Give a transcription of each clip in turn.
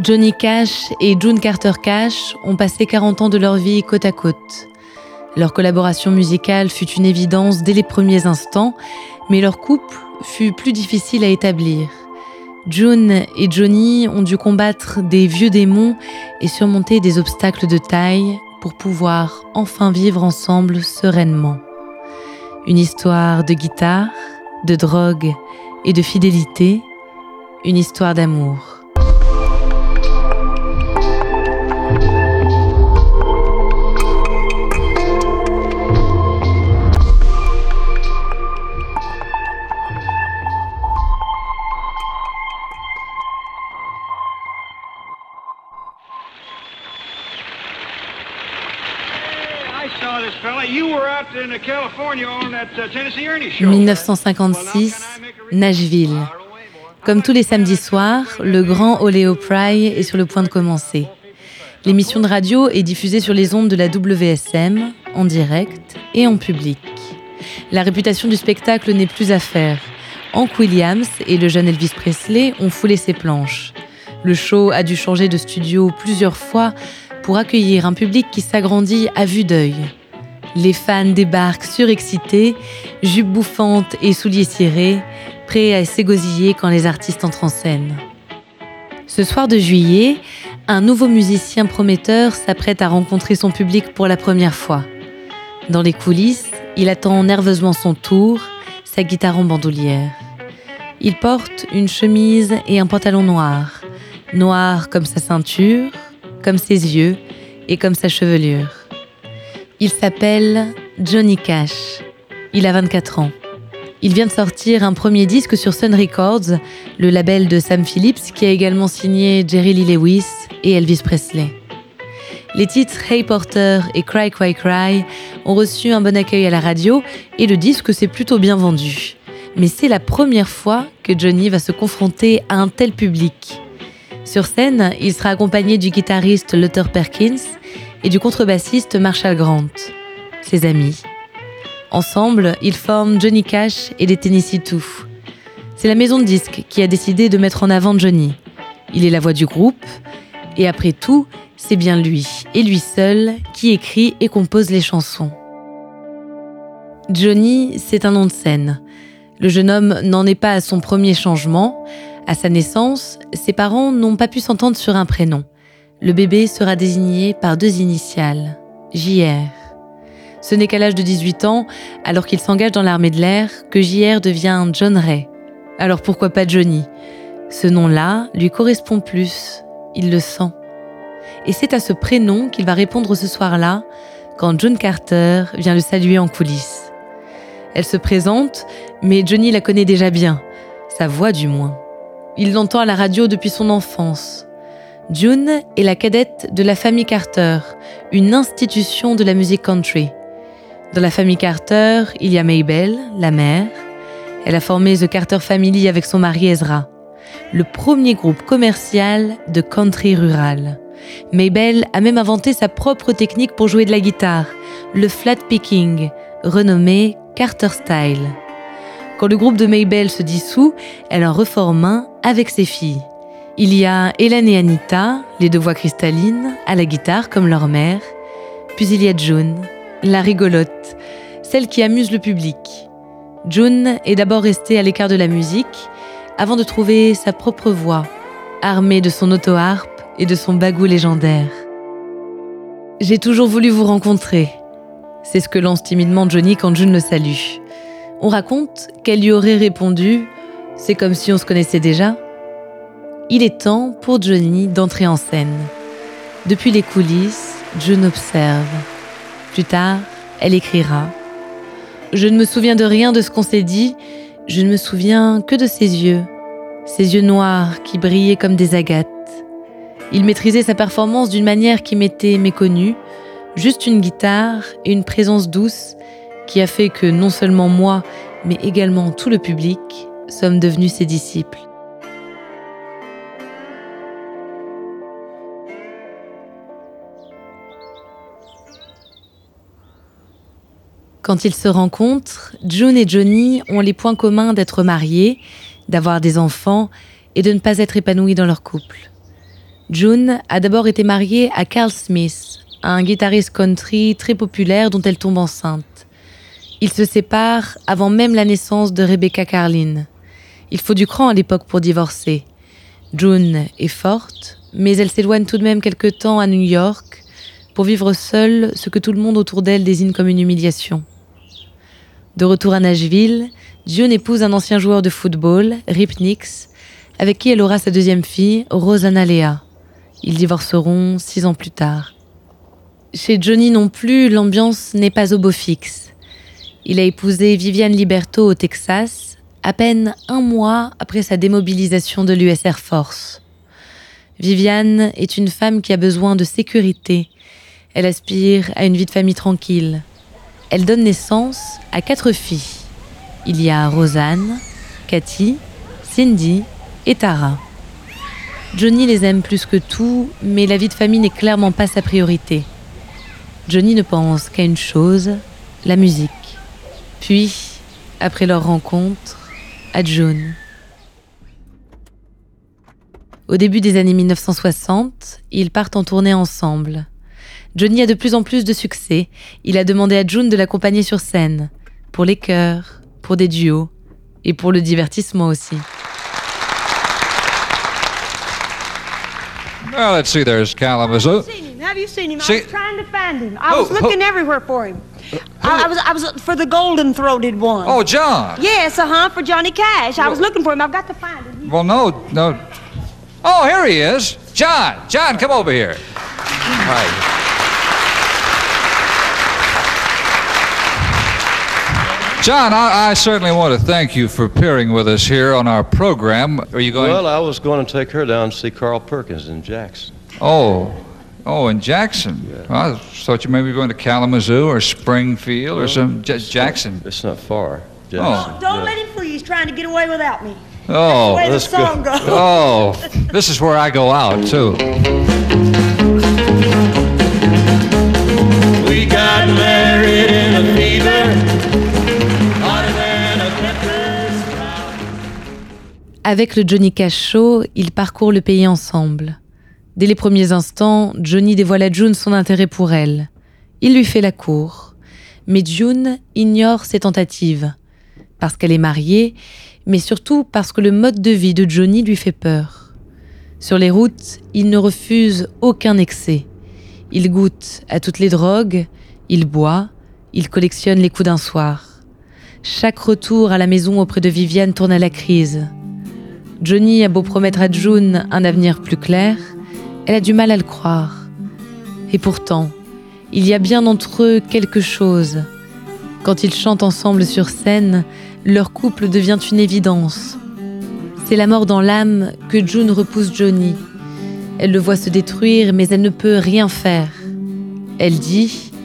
Johnny Cash et June Carter Cash ont passé 40 ans de leur vie côte à côte. Leur collaboration musicale fut une évidence dès les premiers instants, mais leur couple fut plus difficile à établir. June et Johnny ont dû combattre des vieux démons et surmonter des obstacles de taille pour pouvoir enfin vivre ensemble sereinement. Une histoire de guitare, de drogue et de fidélité, une histoire d'amour. 1956, Nashville. Comme tous les samedis soirs, le grand Oléo Pry est sur le point de commencer. L'émission de radio est diffusée sur les ondes de la WSM, en direct et en public. La réputation du spectacle n'est plus à faire. Hank Williams et le jeune Elvis Presley ont foulé ses planches. Le show a dû changer de studio plusieurs fois pour accueillir un public qui s'agrandit à vue d'œil. Les fans débarquent surexcités, jupes bouffantes et souliers cirés, prêts à s'égosiller quand les artistes entrent en scène. Ce soir de juillet, un nouveau musicien prometteur s'apprête à rencontrer son public pour la première fois. Dans les coulisses, il attend nerveusement son tour, sa guitare en bandoulière. Il porte une chemise et un pantalon noir, noir comme sa ceinture, comme ses yeux et comme sa chevelure. Il s'appelle Johnny Cash. Il a 24 ans. Il vient de sortir un premier disque sur Sun Records, le label de Sam Phillips qui a également signé Jerry Lee Lewis et Elvis Presley. Les titres Hey Porter et Cry Cry Cry ont reçu un bon accueil à la radio et le disque s'est plutôt bien vendu. Mais c'est la première fois que Johnny va se confronter à un tel public. Sur scène, il sera accompagné du guitariste Luther Perkins et du contrebassiste Marshall Grant, ses amis. Ensemble, ils forment Johnny Cash et les Tennessee Two. C'est la maison de disques qui a décidé de mettre en avant Johnny. Il est la voix du groupe, et après tout, c'est bien lui, et lui seul, qui écrit et compose les chansons. Johnny, c'est un nom de scène. Le jeune homme n'en est pas à son premier changement. À sa naissance, ses parents n'ont pas pu s'entendre sur un prénom le bébé sera désigné par deux initiales, JR. Ce n'est qu'à l'âge de 18 ans, alors qu'il s'engage dans l'armée de l'air, que JR devient John Ray. Alors pourquoi pas Johnny? Ce nom-là lui correspond plus, il le sent. Et c'est à ce prénom qu'il va répondre ce soir-là, quand John Carter vient le saluer en coulisses. Elle se présente, mais Johnny la connaît déjà bien, sa voix du moins. Il l'entend à la radio depuis son enfance. June est la cadette de la famille Carter, une institution de la musique country. Dans la famille Carter, il y a Mabel, la mère. Elle a formé The Carter Family avec son mari Ezra, le premier groupe commercial de country rural. Mabel a même inventé sa propre technique pour jouer de la guitare, le flat picking, renommé Carter Style. Quand le groupe de Mabel se dissout, elle en reforme un avec ses filles. Il y a Hélène et Anita, les deux voix cristallines, à la guitare comme leur mère. Puis il y a June, la rigolote, celle qui amuse le public. June est d'abord restée à l'écart de la musique avant de trouver sa propre voix, armée de son auto-harpe et de son bagou légendaire. J'ai toujours voulu vous rencontrer. C'est ce que lance timidement Johnny quand June le salue. On raconte qu'elle lui aurait répondu C'est comme si on se connaissait déjà. Il est temps pour Johnny d'entrer en scène. Depuis les coulisses, June observe. Plus tard, elle écrira Je ne me souviens de rien de ce qu'on s'est dit, je ne me souviens que de ses yeux, ses yeux noirs qui brillaient comme des agates. Il maîtrisait sa performance d'une manière qui m'était méconnue, juste une guitare et une présence douce qui a fait que non seulement moi, mais également tout le public sommes devenus ses disciples. Quand ils se rencontrent, June et Johnny ont les points communs d'être mariés, d'avoir des enfants et de ne pas être épanouis dans leur couple. June a d'abord été mariée à Carl Smith, un guitariste country très populaire dont elle tombe enceinte. Ils se séparent avant même la naissance de Rebecca Carlin. Il faut du cran à l'époque pour divorcer. June est forte, mais elle s'éloigne tout de même quelque temps à New York pour vivre seule ce que tout le monde autour d'elle désigne comme une humiliation. De retour à Nashville, June épouse un ancien joueur de football, Rip Nix, avec qui elle aura sa deuxième fille, Rosanna Lea. Ils divorceront six ans plus tard. Chez Johnny non plus, l'ambiance n'est pas au beau fixe. Il a épousé Viviane Liberto au Texas, à peine un mois après sa démobilisation de l'US Air Force. Viviane est une femme qui a besoin de sécurité. Elle aspire à une vie de famille tranquille. Elle donne naissance à quatre filles. Il y a Rosanne, Cathy, Cindy et Tara. Johnny les aime plus que tout, mais la vie de famille n'est clairement pas sa priorité. Johnny ne pense qu'à une chose, la musique. Puis, après leur rencontre, à June. Au début des années 1960, ils partent en tournée ensemble. Johnny a de plus en plus de succès. Il a demandé à June de l'accompagner sur scène, pour les chœurs, pour des duos et pour le divertissement aussi. Well, let's see. There's Kalamazoo. seen him? Have you seen him? See- I was trying to find him. I was Who- looking who- everywhere for him. I, I was I was for the golden throated one. Oh, John. Yes, uh huh, for Johnny Cash. I was looking for him. I've got to find him. Well, no, no. Oh, here he is. John. John, come over here. Hi. John, I, I certainly want to thank you for appearing with us here on our program. Are you going? Well, I was going to take her down to see Carl Perkins in Jackson. oh, oh, in Jackson. Well, I thought you maybe were going to Kalamazoo or Springfield or some J- Jackson. It's not far. Oh. Jackson. Don't yeah. let him fool you. He's trying to get away without me. Oh, the way the that's good. goes. oh, this is where I go out too. We got married Avec le Johnny Cash ils parcourent le pays ensemble. Dès les premiers instants, Johnny dévoile à June son intérêt pour elle. Il lui fait la cour. Mais June ignore ses tentatives. Parce qu'elle est mariée, mais surtout parce que le mode de vie de Johnny lui fait peur. Sur les routes, il ne refuse aucun excès. Il goûte à toutes les drogues, il boit, il collectionne les coups d'un soir. Chaque retour à la maison auprès de Viviane tourne à la crise. Johnny a beau promettre à June un avenir plus clair, elle a du mal à le croire. Et pourtant, il y a bien entre eux quelque chose. Quand ils chantent ensemble sur scène, leur couple devient une évidence. C'est la mort dans l'âme que June repousse Johnny. Elle le voit se détruire, mais elle ne peut rien faire. Elle dit ⁇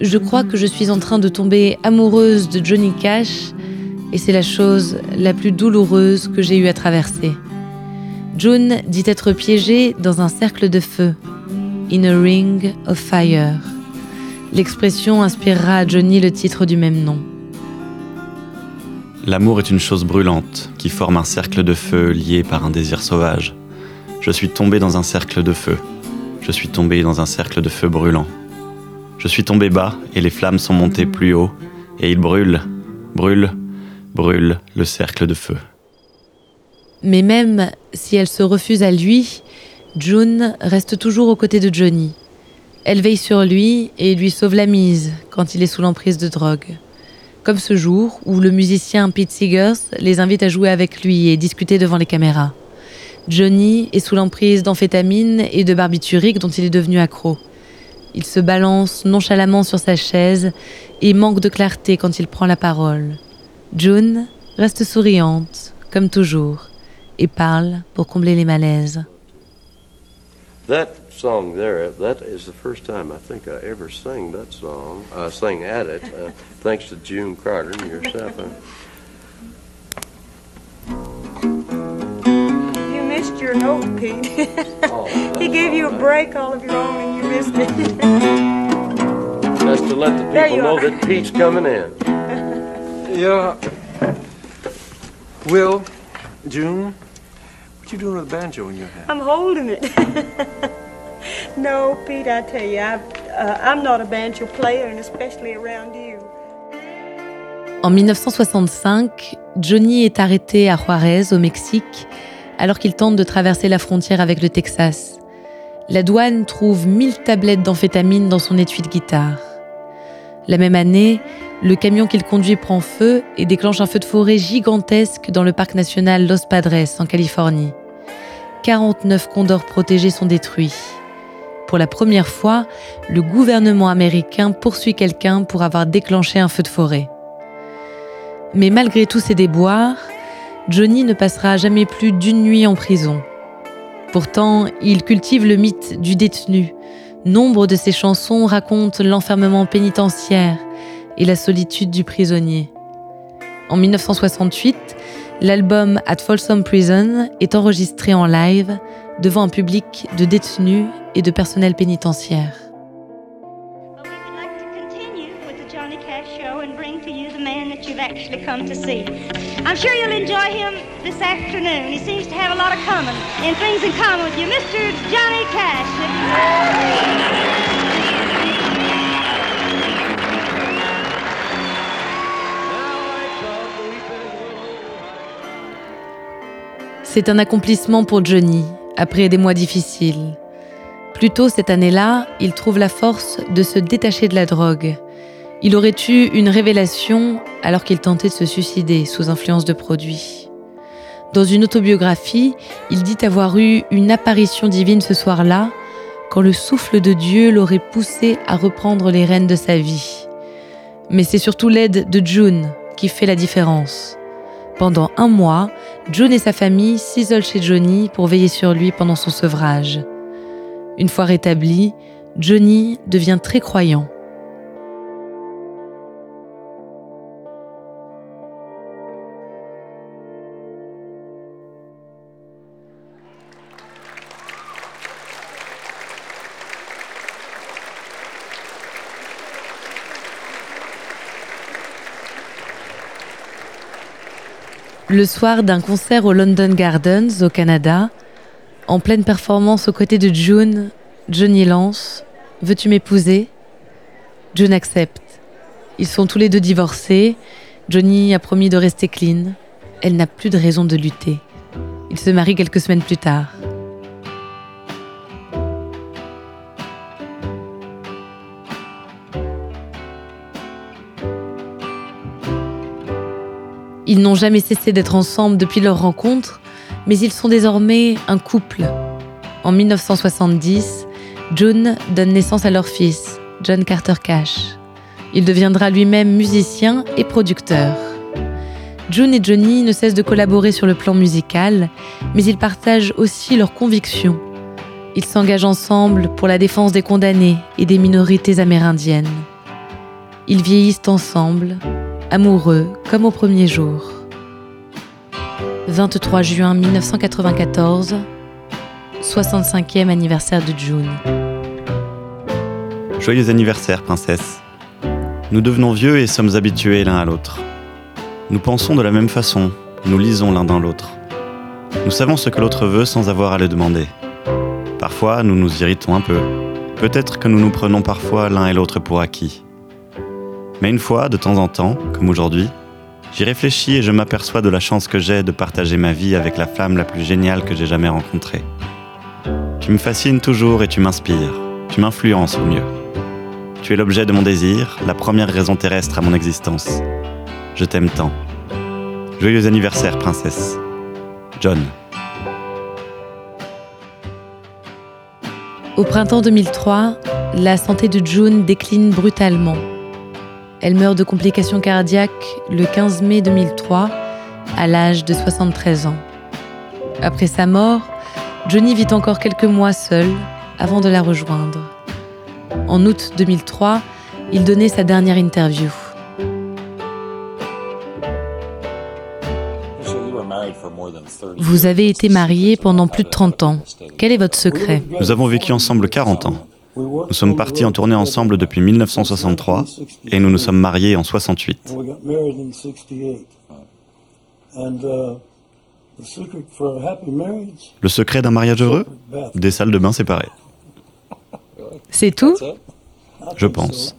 Je crois que je suis en train de tomber amoureuse de Johnny Cash, et c'est la chose la plus douloureuse que j'ai eu à traverser. June dit être piégée dans un cercle de feu, in a ring of fire. L'expression inspirera à Johnny le titre du même nom. L'amour est une chose brûlante qui forme un cercle de feu lié par un désir sauvage. Je suis tombé dans un cercle de feu. Je suis tombé dans un cercle de feu brûlant. Je suis tombé bas et les flammes sont montées plus haut et il brûle, brûle, brûle le cercle de feu. Mais même si elle se refuse à lui, June reste toujours aux côtés de Johnny. Elle veille sur lui et lui sauve la mise quand il est sous l'emprise de drogue. Comme ce jour où le musicien Pete Seegers les invite à jouer avec lui et discuter devant les caméras. Johnny est sous l'emprise d'amphétamines et de barbiturique dont il est devenu accro. Il se balance nonchalamment sur sa chaise et manque de clarté quand il prend la parole. June reste souriante, comme toujours, et parle pour combler les malaises. That song there, that is the first time I think I ever sang that song, uh, sang at it, uh, thanks to June Carter and yourself. Uh, You missed your note, Pete. oh, he gave you a break all of your own and you missed it. that's to let the people you know are. that Pete's coming in. Yeah. Will, June, What you doing with a banjo in your hand? I'm holding it. no, Pete, I tell you, I, uh, I'm not a banjo player, and especially around you. En 1965, Johnny est arrêté à Juarez, au Mexique, alors qu'il tente de traverser la frontière avec le Texas. La douane trouve 1000 tablettes d'amphétamine dans son étui de guitare. La même année, le camion qu'il conduit prend feu et déclenche un feu de forêt gigantesque dans le parc national Los Padres, en Californie. 49 condors protégés sont détruits. Pour la première fois, le gouvernement américain poursuit quelqu'un pour avoir déclenché un feu de forêt. Mais malgré tous ces déboires, Johnny ne passera jamais plus d'une nuit en prison. Pourtant, il cultive le mythe du détenu. Nombre de ses chansons racontent l'enfermement pénitentiaire et la solitude du prisonnier. En 1968, l'album At Folsom Prison est enregistré en live devant un public de détenus et de personnel pénitentiaire. You the man that you've actually come to see. I'm sure you'll enjoy him this afternoon. He seems to have a lot of common and things in common with you, Mr. Johnny Cash. C'est un accomplissement pour Johnny, après des mois difficiles. Plus tôt cette année-là, il trouve la force de se détacher de la drogue. Il aurait eu une révélation alors qu'il tentait de se suicider sous influence de produits. Dans une autobiographie, il dit avoir eu une apparition divine ce soir-là, quand le souffle de Dieu l'aurait poussé à reprendre les rênes de sa vie. Mais c'est surtout l'aide de June qui fait la différence. Pendant un mois, June et sa famille s'isolent chez Johnny pour veiller sur lui pendant son sevrage. Une fois rétabli, Johnny devient très croyant. Le soir d'un concert au London Gardens, au Canada, en pleine performance aux côtés de June, Johnny lance Veux-tu m'épouser? June accepte. Ils sont tous les deux divorcés. Johnny a promis de rester clean. Elle n'a plus de raison de lutter. Ils se marient quelques semaines plus tard. Ils n'ont jamais cessé d'être ensemble depuis leur rencontre, mais ils sont désormais un couple. En 1970, June donne naissance à leur fils, John Carter Cash. Il deviendra lui-même musicien et producteur. June et Johnny ne cessent de collaborer sur le plan musical, mais ils partagent aussi leurs convictions. Ils s'engagent ensemble pour la défense des condamnés et des minorités amérindiennes. Ils vieillissent ensemble, amoureux comme au premier jour. 23 juin 1994, 65e anniversaire de June. Joyeux anniversaire, princesse. Nous devenons vieux et sommes habitués l'un à l'autre. Nous pensons de la même façon, nous lisons l'un dans l'autre. Nous savons ce que l'autre veut sans avoir à le demander. Parfois, nous nous irritons un peu. Peut-être que nous nous prenons parfois l'un et l'autre pour acquis. Mais une fois, de temps en temps, comme aujourd'hui, j'y réfléchis et je m'aperçois de la chance que j'ai de partager ma vie avec la femme la plus géniale que j'ai jamais rencontrée. Tu me fascines toujours et tu m'inspires. Tu m'influences au mieux. Tu es l'objet de mon désir, la première raison terrestre à mon existence. Je t'aime tant. Joyeux anniversaire, princesse. John. Au printemps 2003, la santé de June décline brutalement. Elle meurt de complications cardiaques le 15 mai 2003, à l'âge de 73 ans. Après sa mort, Johnny vit encore quelques mois seul avant de la rejoindre. En août 2003, il donnait sa dernière interview. Vous avez été marié pendant plus de 30 ans. Quel est votre secret? Nous avons vécu ensemble 40 ans. Nous sommes partis en tournée ensemble depuis 1963 et nous nous sommes mariés en 68. Le secret d'un mariage heureux? Des salles de bain séparées. C'est tout? Je pense.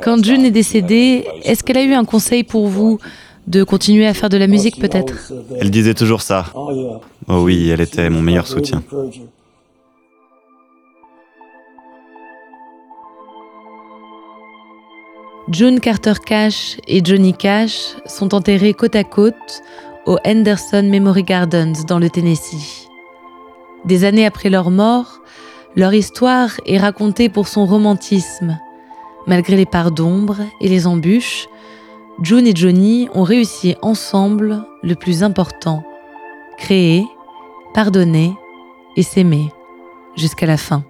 Quand June est décédée, est-ce qu'elle a eu un conseil pour vous de continuer à faire de la musique peut-être? Elle disait toujours ça. Oh oui, elle était mon meilleur soutien. June Carter Cash et Johnny Cash sont enterrés côte à côte au Henderson Memory Gardens dans le Tennessee. Des années après leur mort, leur histoire est racontée pour son romantisme. Malgré les parts d'ombre et les embûches, June et Johnny ont réussi ensemble le plus important, créer, pardonner et s'aimer jusqu'à la fin.